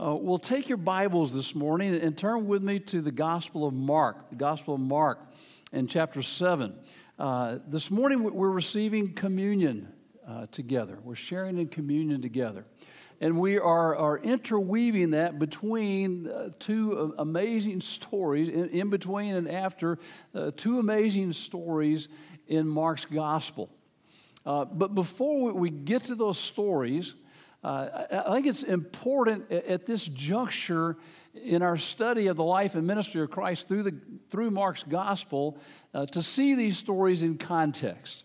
Uh, well, take your Bibles this morning and turn with me to the Gospel of Mark, the Gospel of Mark in chapter 7. Uh, this morning we're receiving communion uh, together. We're sharing in communion together. And we are, are interweaving that between uh, two amazing stories, in, in, between and after uh, two amazing stories in Mark's Gospel. Uh, but before we get to those stories, uh, I think it's important at this juncture in our study of the life and ministry of Christ through, the, through Mark's gospel uh, to see these stories in context.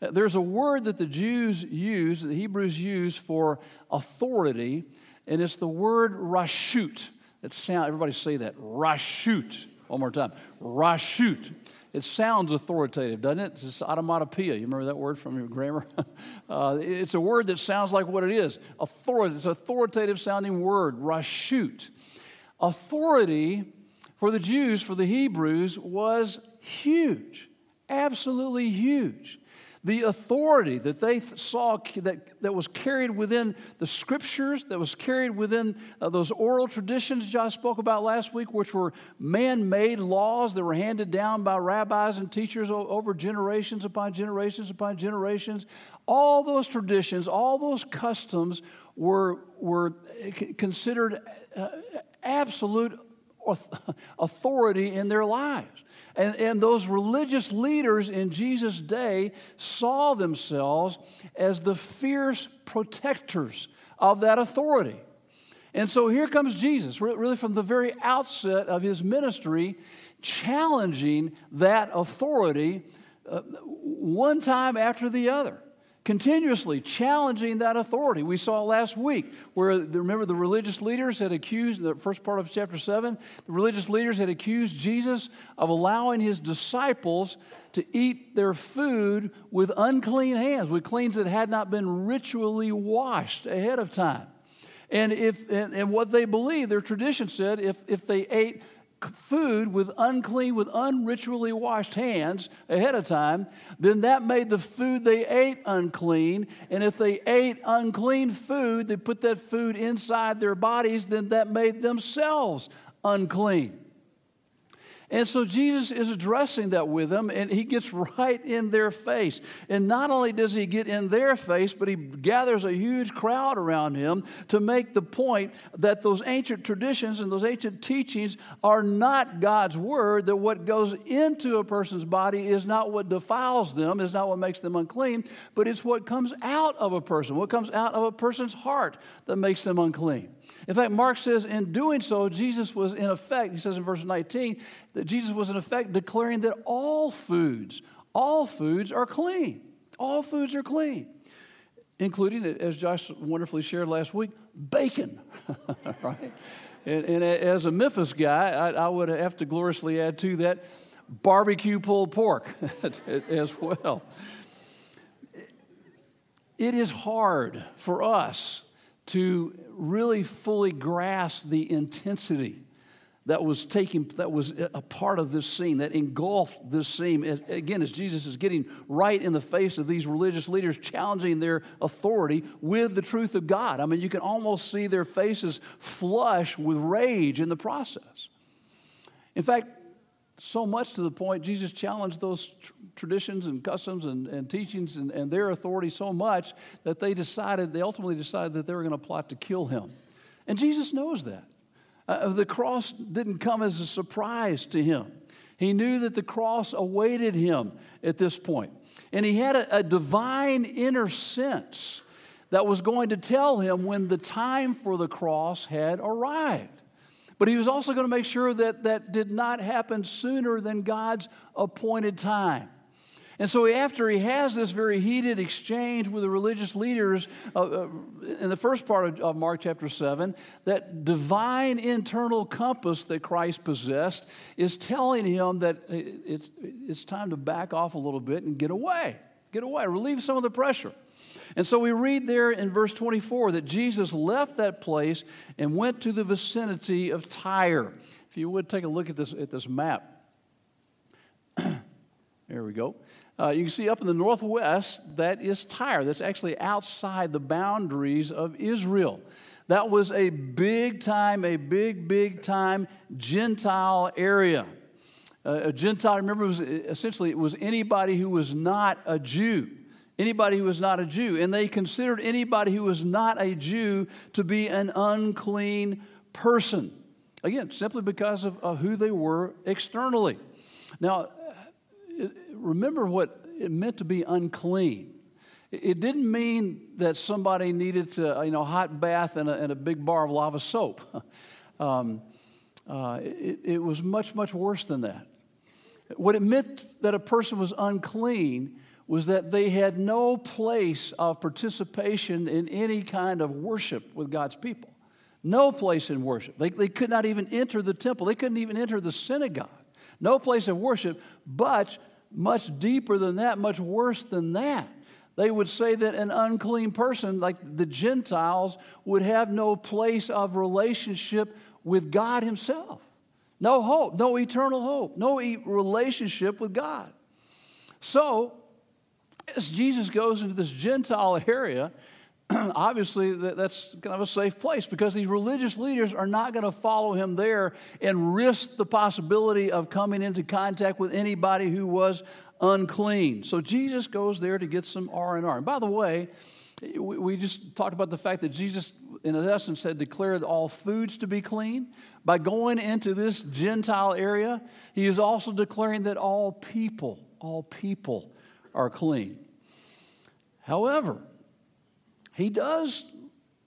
Uh, there's a word that the Jews use, the Hebrews use for authority, and it's the word rashut. It sound, everybody say that, rashut. One more time, rashut. It sounds authoritative, doesn't it? It's automatopoeia. You remember that word from your grammar? uh, it's a word that sounds like what it is. Authority. It's an authoritative sounding word, rashut. Authority for the Jews, for the Hebrews, was huge, absolutely huge the authority that they saw that, that was carried within the scriptures, that was carried within uh, those oral traditions Josh spoke about last week, which were man made laws that were handed down by rabbis and teachers over generations upon generations upon generations. All those traditions, all those customs were, were considered uh, absolute authority in their lives. And, and those religious leaders in Jesus' day saw themselves as the fierce protectors of that authority. And so here comes Jesus, really from the very outset of his ministry, challenging that authority uh, one time after the other continuously challenging that authority. We saw last week where, remember, the religious leaders had accused, the first part of chapter 7, the religious leaders had accused Jesus of allowing his disciples to eat their food with unclean hands, with cleans that had not been ritually washed ahead of time. And, if, and, and what they believed, their tradition said, if, if they ate food with unclean, with unritually washed hands ahead of time, then that made the food they ate unclean. And if they ate unclean food, they put that food inside their bodies, then that made themselves unclean. And so Jesus is addressing that with them, and he gets right in their face. And not only does he get in their face, but he gathers a huge crowd around him to make the point that those ancient traditions and those ancient teachings are not God's word, that what goes into a person's body is not what defiles them, is not what makes them unclean, but it's what comes out of a person, what comes out of a person's heart that makes them unclean. In fact, Mark says in doing so, Jesus was in effect, he says in verse 19, that Jesus was in effect declaring that all foods, all foods are clean. All foods are clean, including, as Josh wonderfully shared last week, bacon, right? And, and, as a Memphis guy, I, I would have to gloriously add to that barbecue pulled pork as well. It is hard for us to really fully grasp the intensity that was taking that was a part of this scene that engulfed this scene. Again as jesus is getting right in the face of these religious leaders challenging their authority with the truth of god. I mean you can almost see their faces flush with rage in the process. In fact so much to the point Jesus challenged those tr- traditions and customs and, and teachings and, and, their authority so much that they decided, they ultimately decided that they were going to plot to kill him. And Jesus knows that. Uh, the cross didn't come as a surprise to him. He knew that the cross awaited him at this point. And he had a, a divine inner sense that was going to tell him when the time for the cross had arrived. But he was also going to make sure that that did not happen sooner than God's appointed time. And so, after he has this very heated exchange with the religious leaders uh, uh, in the first part of, of, Mark chapter 7, that divine internal compass that Christ possessed is telling him that it's, it's time to back off a little bit and get away. Get away, relieve some of the pressure. And so we read there in verse 24 that Jesus left that place and went to the vicinity of Tyre. If you would take a look at this, at this map. there we go. Uh, you can see up in the northwest, that is Tyre. That's actually outside the boundaries of Israel. That was a big time, a big, big time Gentile area. Uh, a Gentile, remember, it was essentially it was anybody who was not a Jew. Anybody who was not a Jew. And they considered anybody who was not a Jew to be an unclean person. Again, simply because of, of who they were externally. Now, remember what it meant to be unclean. It didn't mean that somebody needed to, you know, hot bath and a, and a big bar of lava soap. um, uh, it, it was much, much worse than that. What it meant that a person was unclean was that they had no place of participation in any kind of worship with God's people. No place in worship. They, they could not even enter the temple, they couldn't even enter the synagogue. No place of worship, but much deeper than that, much worse than that. They would say that an unclean person, like the Gentiles, would have no place of relationship with God Himself. No hope, no eternal hope, no relationship with God. So, as Jesus goes into this Gentile area, obviously that's kind of a safe place because these religious leaders are not going to follow him there and risk the possibility of coming into contact with anybody who was unclean. So Jesus goes there to get some R&R. And by the way, we just talked about the fact that Jesus, in essence, had declared all foods to be clean. By going into this Gentile area, he is also declaring that all people, all people are clean. However, he does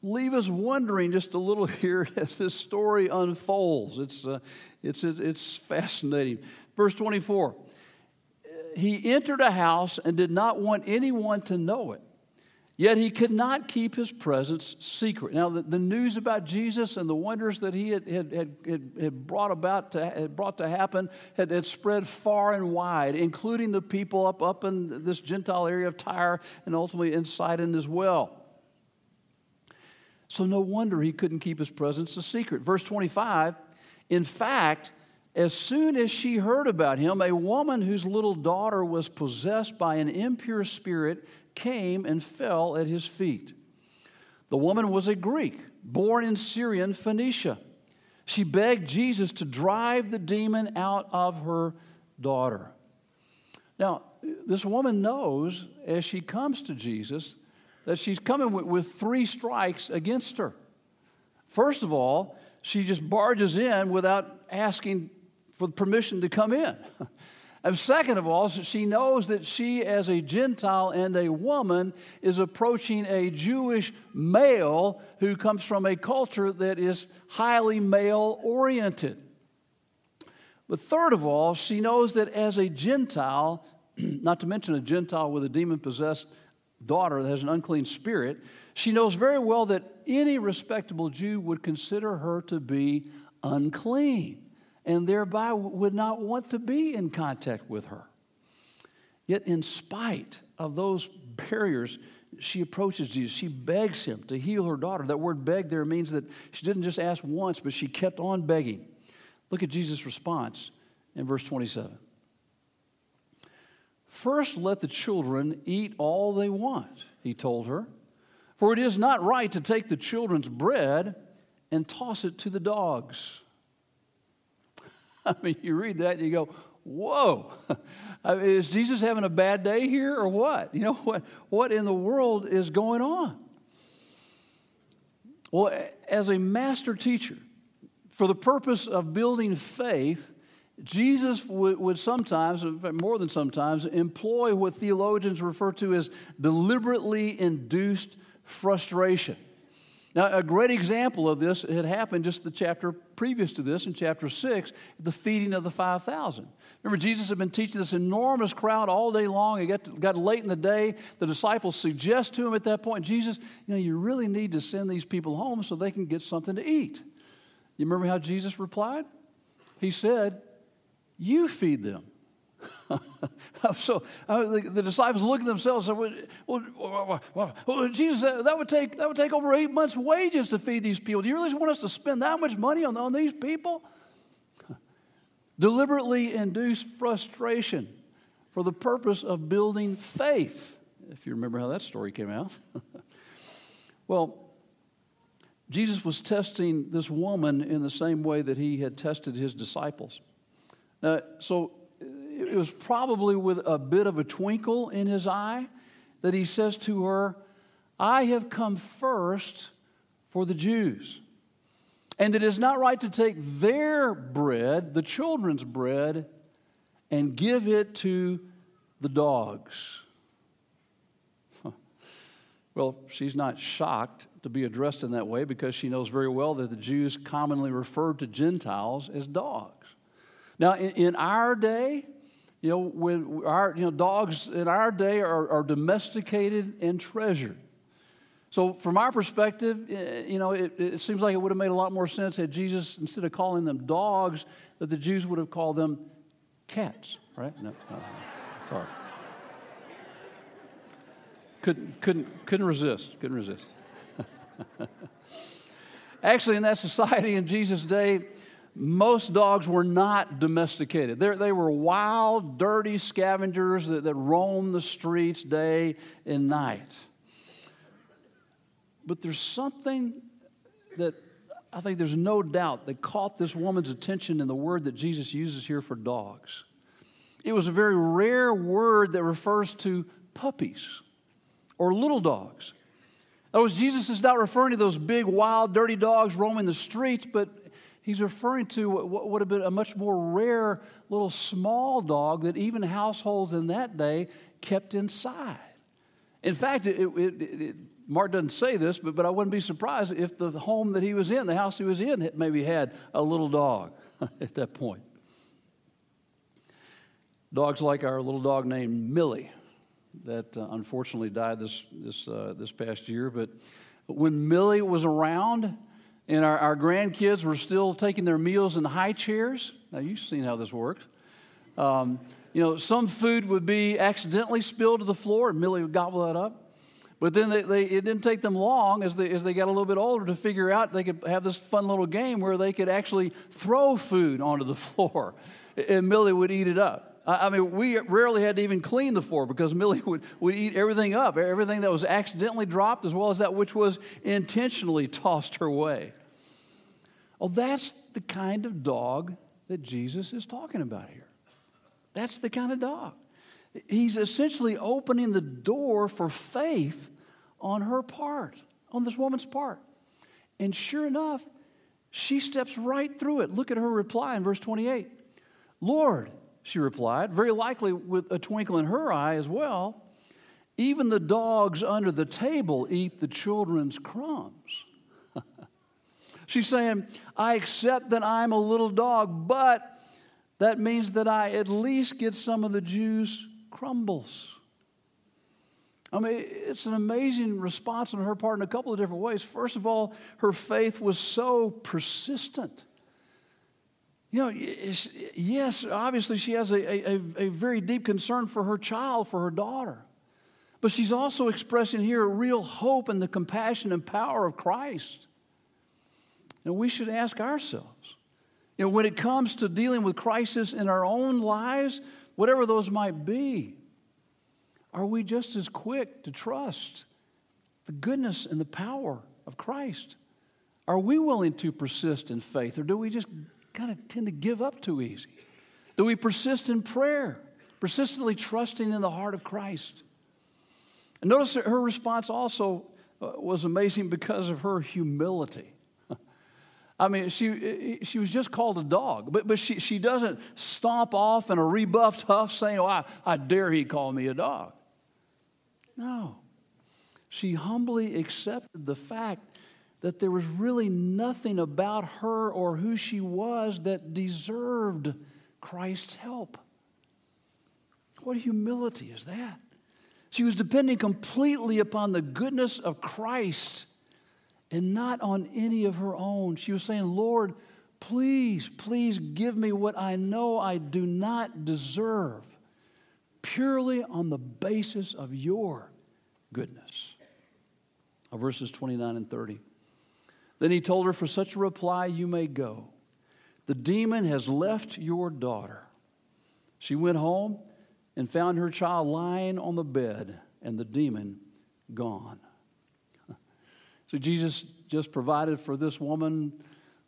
leave us wondering just a little here as this story unfolds. It's, uh, it's, it's fascinating. Verse 24 He entered a house and did not want anyone to know it. Yet he could not keep his presence secret. Now, the, the news about Jesus and the wonders that he had, had, had, had brought about to, had brought to happen had, had spread far and wide, including the people up, up in this Gentile area of Tyre and ultimately in Sidon as well. So, no wonder he couldn't keep his presence a secret. Verse 25 In fact, as soon as she heard about him, a woman whose little daughter was possessed by an impure spirit came and fell at his feet. The woman was a Greek, born in Syrian Phoenicia. She begged Jesus to drive the demon out of her daughter. Now, this woman knows as she comes to Jesus that she's coming with, three strikes against her. First of all, she just barges in without asking for permission to come in. And second of all, she knows that she, as a Gentile and a woman, is approaching a Jewish male who comes from a culture that is highly male oriented. But third of all, she knows that as a Gentile, not to mention a Gentile with a demon possessed daughter that has an unclean spirit, she knows very well that any respectable Jew would consider her to be unclean and thereby would not want to be in contact with her. Yet, in spite of those barriers, she approaches Jesus. She begs him to heal her daughter. That word beg there means that she didn't just ask once, but she kept on begging. Look at Jesus' response in verse 27. First, let the children eat all they want, he told her. For it is not right to take the children's bread and toss it to the dogs. I mean, you read that and you go, whoa, I mean, is Jesus having a bad day here or what? You know, what, what in the world is going on? Well, as a master teacher, for the purpose of building faith, Jesus would, would sometimes, more than sometimes, employ what theologians refer to as deliberately induced frustration. Now, a great example of this had happened just the chapter previous to this, in chapter 6, the feeding of the 5,000. Remember, Jesus had been teaching this enormous crowd all day long. It got, got late in the day. The disciples suggest to him at that point, Jesus, you know, you really need to send these people home so they can get something to eat. You remember how Jesus replied? He said, you feed them. so uh, the, the, disciples look at themselves and said, well, well, well, Jesus, that would, take, that would take over eight months' wages to feed these people. Do you really want us to spend that much money on, on these people? Deliberately induce frustration for the purpose of building faith, if you remember how that story came out. well, Jesus was testing this woman in the same way that he had tested his disciples. So it was probably with a bit of a twinkle in his eye that he says to her, I have come first for the Jews. And it is not right to take their bread, the children's bread, and give it to the dogs. Huh. Well, she's not shocked to be addressed in that way because she knows very well that the Jews commonly referred to Gentiles as dogs. Now, in, in our day, you know, when our you know, dogs in our day are, are domesticated and treasured. So, from our perspective, eh, you know, it, it, seems like it would have made a lot more sense had Jesus, instead of calling them dogs, that the Jews would have called them cats, right? No, no, sorry. Couldn't, couldn't, couldn't resist, couldn't resist. Actually, in that society in Jesus' day, most dogs were not domesticated. They're, they were wild, dirty scavengers that, that roamed the streets day and night. But there's something that I think there's no doubt that caught this woman's attention in the word that Jesus uses here for dogs. It was a very rare word that refers to puppies or little dogs. In other words, Jesus is not referring to those big, wild, dirty dogs roaming the streets, but he's referring to what would have been a much more rare little small dog that even households in that day kept inside. In fact, it, it, it, Mark doesn't say this, but, but I wouldn't be surprised if the home that he was in, the house he was in, maybe had a little dog at that point. Dogs like our little dog named Millie that uh, unfortunately died this, this, uh, this past year. But when Millie was around and our, our grandkids were still taking their meals in high chairs, now you've seen how this works. Um, you know, some food would be accidentally spilled to the floor and Millie would gobble that up. But then they, they, it didn't take them long as they, as they got a little bit older to figure out they could have this fun little game where they could actually throw food onto the floor and Millie would eat it up. I mean, we rarely had to even clean the floor because Millie would, would eat everything up, everything that was accidentally dropped as well as that which was intentionally tossed her way. Well, that's the kind of dog that Jesus is talking about here. That's the kind of dog. He's essentially opening the door for faith on her part, on this woman's part. And sure enough, she steps right through it. Look at her reply in verse 28 Lord, she replied, very likely with a twinkle in her eye as well. Even the dogs under the table eat the children's crumbs. She's saying, I accept that I'm a little dog, but that means that I at least get some of the Jews' crumbles. I mean, it's an amazing response on her part in a couple of different ways. First of all, her faith was so persistent. You know, yes, obviously she has a, a, a, very deep concern for her child, for her daughter. But she's also expressing here a real hope in the compassion and power of Christ. And we should ask ourselves, you know, when it comes to dealing with crisis in our own lives, whatever those might be, are we just as quick to trust the goodness and the power of Christ? Are we willing to persist in faith, or do we just kind of tend to give up too easy? Do we persist in prayer, persistently trusting in the heart of Christ? And notice that her response also uh, was amazing because of her humility. I mean, she, she was just called a dog, but, but she, she doesn't stomp off in a rebuffed huff saying, Oh, I, I dare he call me a dog. No. She humbly accepted the fact that there was really nothing about her or who she was that deserved Christ's help. What humility is that? She was depending completely upon the goodness of Christ and not on any of her own. She was saying, Lord, please, please give me what I know I do not deserve, purely on the basis of your goodness. Verses 29 and 30. Then he told her, For such a reply you may go. The demon has left your daughter. She went home and found her child lying on the bed and the demon gone. So Jesus just provided for this woman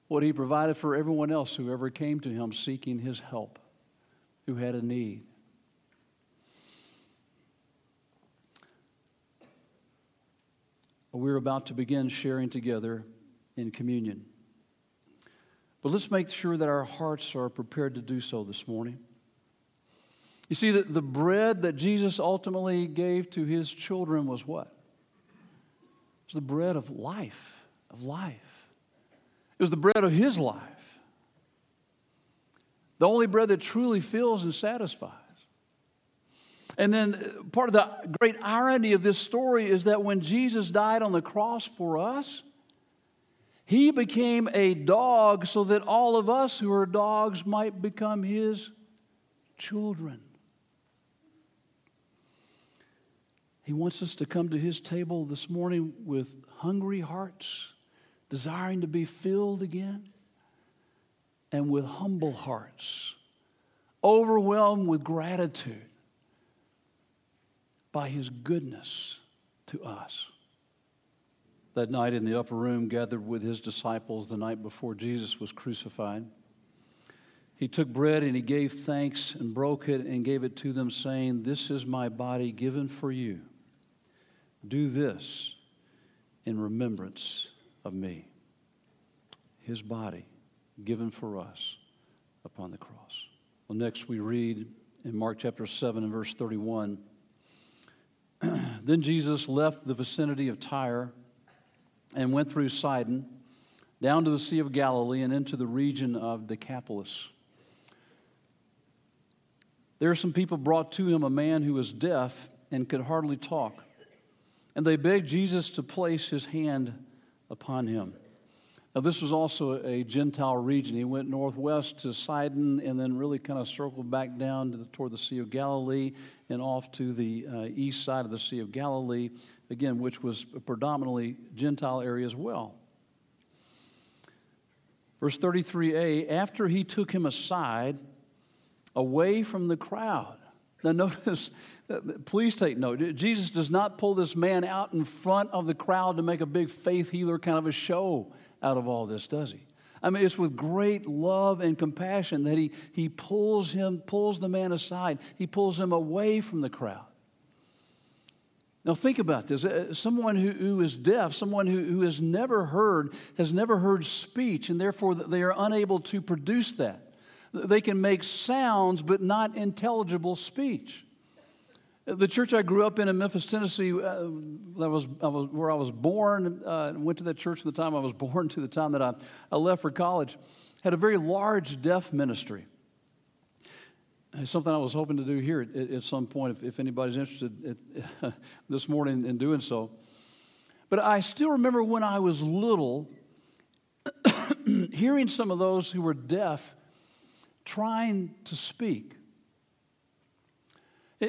what he provided for everyone else who ever came to him seeking his help, who had a need. We're about to begin sharing together in communion. But let's make sure that our hearts are prepared to do so this morning. You see, the, the bread that Jesus ultimately gave to his children was what? It was the bread of life, of life. It was the bread of his life. The only bread that truly fills and satisfies. And then uh, part of the great irony of this story is that when Jesus died on the cross for us, he became a dog so that all of us who are dogs might become his children. He wants us to come to his table this morning with hungry hearts, desiring to be filled again, and with humble hearts, overwhelmed with gratitude by his goodness to us. That night in the upper room, gathered with his disciples the night before Jesus was crucified, he took bread and he gave thanks and broke it and gave it to them, saying, This is my body given for you. Do this in remembrance of me. His body given for us upon the cross. Well, next we read in Mark chapter 7 and verse 31. then Jesus left the vicinity of Tyre and went through Sidon, down to the Sea of Galilee, and into the region of Decapolis. There some people brought to him a man who was deaf and could hardly talk. And they begged Jesus to place his hand upon him. Now, this was also a Gentile region. He went northwest to Sidon and then really kind of circled back down the, toward the Sea of Galilee and off to the uh, east side of the Sea of Galilee, again, which was predominantly Gentile area as well. Verse 33a after he took him aside, away from the crowd. Now, notice, uh, please take note. Jesus does not pull this man out in front of the crowd to make a big faith healer kind of a show out of all this, does he? I mean, it's with great love and compassion that he, he pulls him, pulls the man aside. He pulls him away from the crowd. Now, think about this. Uh, someone who, who is deaf, someone who, who has never heard, has never heard speech, and therefore they are unable to produce that. They can make sounds, but not intelligible speech. The church I grew up in in Memphis, Tennessee, uh, that was, I was, where I was born, uh, went to that church from the time I was born to the time that I, I left for college, had a very large deaf ministry. It's something I was hoping to do here at, at some point, if, if anybody's interested at, this morning in doing so. But I still remember when I was little, hearing some of those who were deaf trying to speak.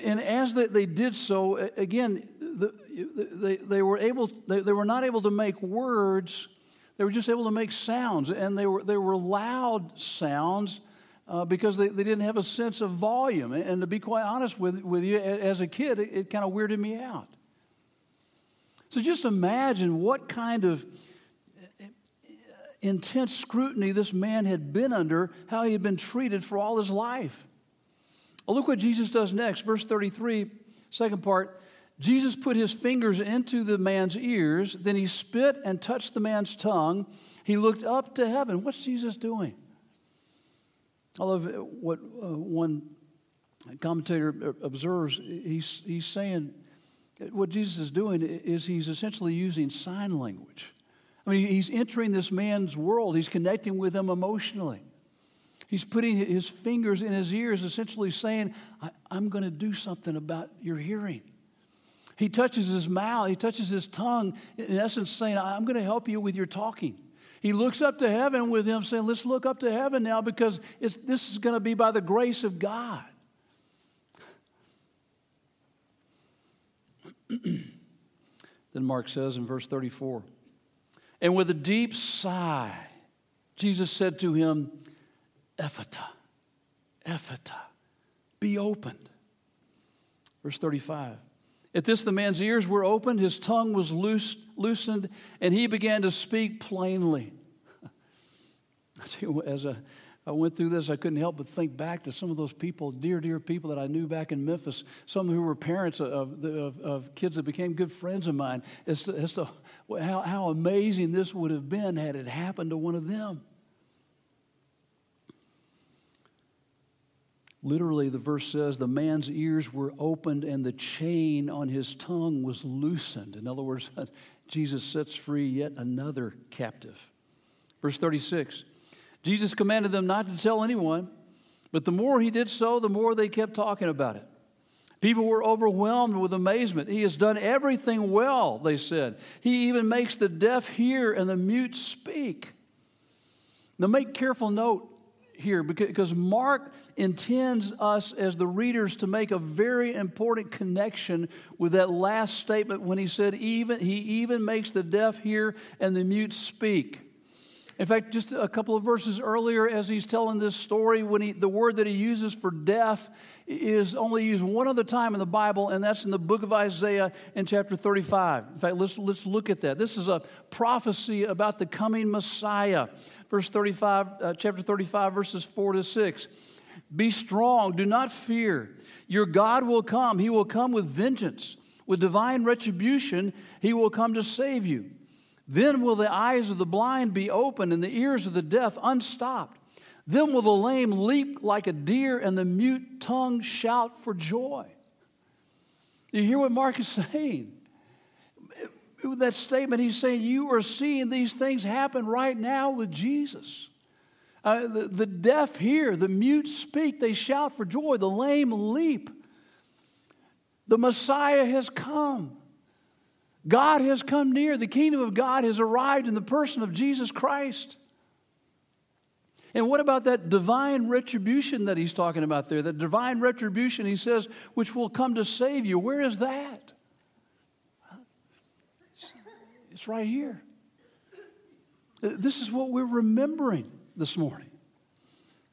And as they, did so, again, they, were able, they, were not able to make words, they were just able to make sounds. And they were, they were loud sounds uh, because they, didn't have a sense of volume. And to be quite honest with, with you, as a kid, it, it kind of weirded me out. So just imagine what kind of intense scrutiny this man had been under, how he had been treated for all his life. Well, look what Jesus does next. Verse 33, second part. Jesus put his fingers into the man's ears, then he spit and touched the man's tongue. He looked up to heaven. What's Jesus doing? I love what uh, one commentator observes. He's, he's saying what Jesus is doing is he's essentially using sign language. I mean, he's entering this man's world, he's connecting with him emotionally. He's putting his fingers in his ears, essentially saying, I'm going to do something about your hearing. He touches his mouth, he touches his tongue, in essence, saying, I'm going to help you with your talking. He looks up to heaven with him, saying, Let's look up to heaven now because this is going to be by the grace of God. then Mark says in verse 34 And with a deep sigh, Jesus said to him, Ephphatha, Ephphatha, be opened. Verse 35 At this, the man's ears were opened, his tongue was loosened, and he began to speak plainly. As a I went through this, I couldn't help but think back to some of those people, dear, dear people that I knew back in Memphis, some who were parents of, of, of kids that became good friends of mine, as to, as to how, how amazing this would have been had it happened to one of them. Literally, the verse says, the man's ears were opened and the chain on his tongue was loosened. In other words, Jesus sets free yet another captive. Verse 36 Jesus commanded them not to tell anyone, but the more he did so, the more they kept talking about it. People were overwhelmed with amazement. He has done everything well, they said. He even makes the deaf hear and the mute speak. Now, make careful note here because Mark intends us as the readers to make a very important connection with that last statement when he said, even, He even makes the deaf hear and the mute speak. In fact, just a couple of verses earlier, as he's telling this story, when he, the word that he uses for death is only used one other time in the Bible, and that's in the book of Isaiah in chapter 35. In fact, let's, let's look at that. This is a prophecy about the coming Messiah. Verse 35, uh, chapter 35, verses 4 to 6. Be strong, do not fear. Your God will come. He will come with vengeance, with divine retribution. He will come to save you. Then will the eyes of the blind be opened and the ears of the deaf unstopped. Then will the lame leap like a deer and the mute tongue shout for joy. You hear what Mark is saying? That statement, he's saying you are seeing these things happen right now with Jesus. Uh, the, the deaf hear, the mute speak, they shout for joy, the lame leap. The Messiah has come. God has come near. The kingdom of God has arrived in the person of Jesus Christ. And what about that divine retribution that he's talking about there? That divine retribution, he says, which will come to save you. Where is that? It's right here. This is what we're remembering this morning.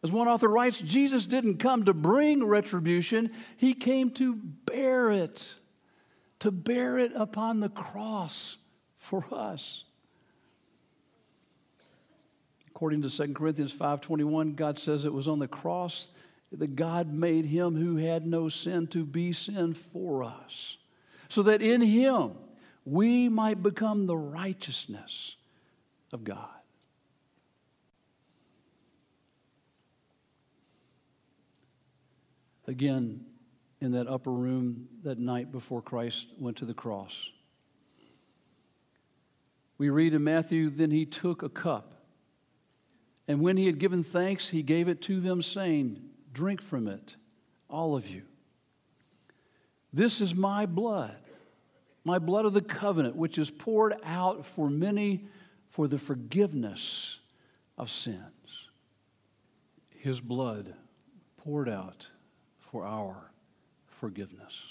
As one author writes, Jesus didn't come to bring retribution, he came to bear it to bear it upon the cross for us. According to 2 Corinthians 5:21, God says it was on the cross that God made him who had no sin to be sin for us, so that in him we might become the righteousness of God. Again, in that upper room that night before Christ went to the cross. We read in Matthew, then he took a cup, and when he had given thanks, he gave it to them, saying, Drink from it, all of you. This is my blood, my blood of the covenant, which is poured out for many for the forgiveness of sins. His blood poured out for our forgiveness.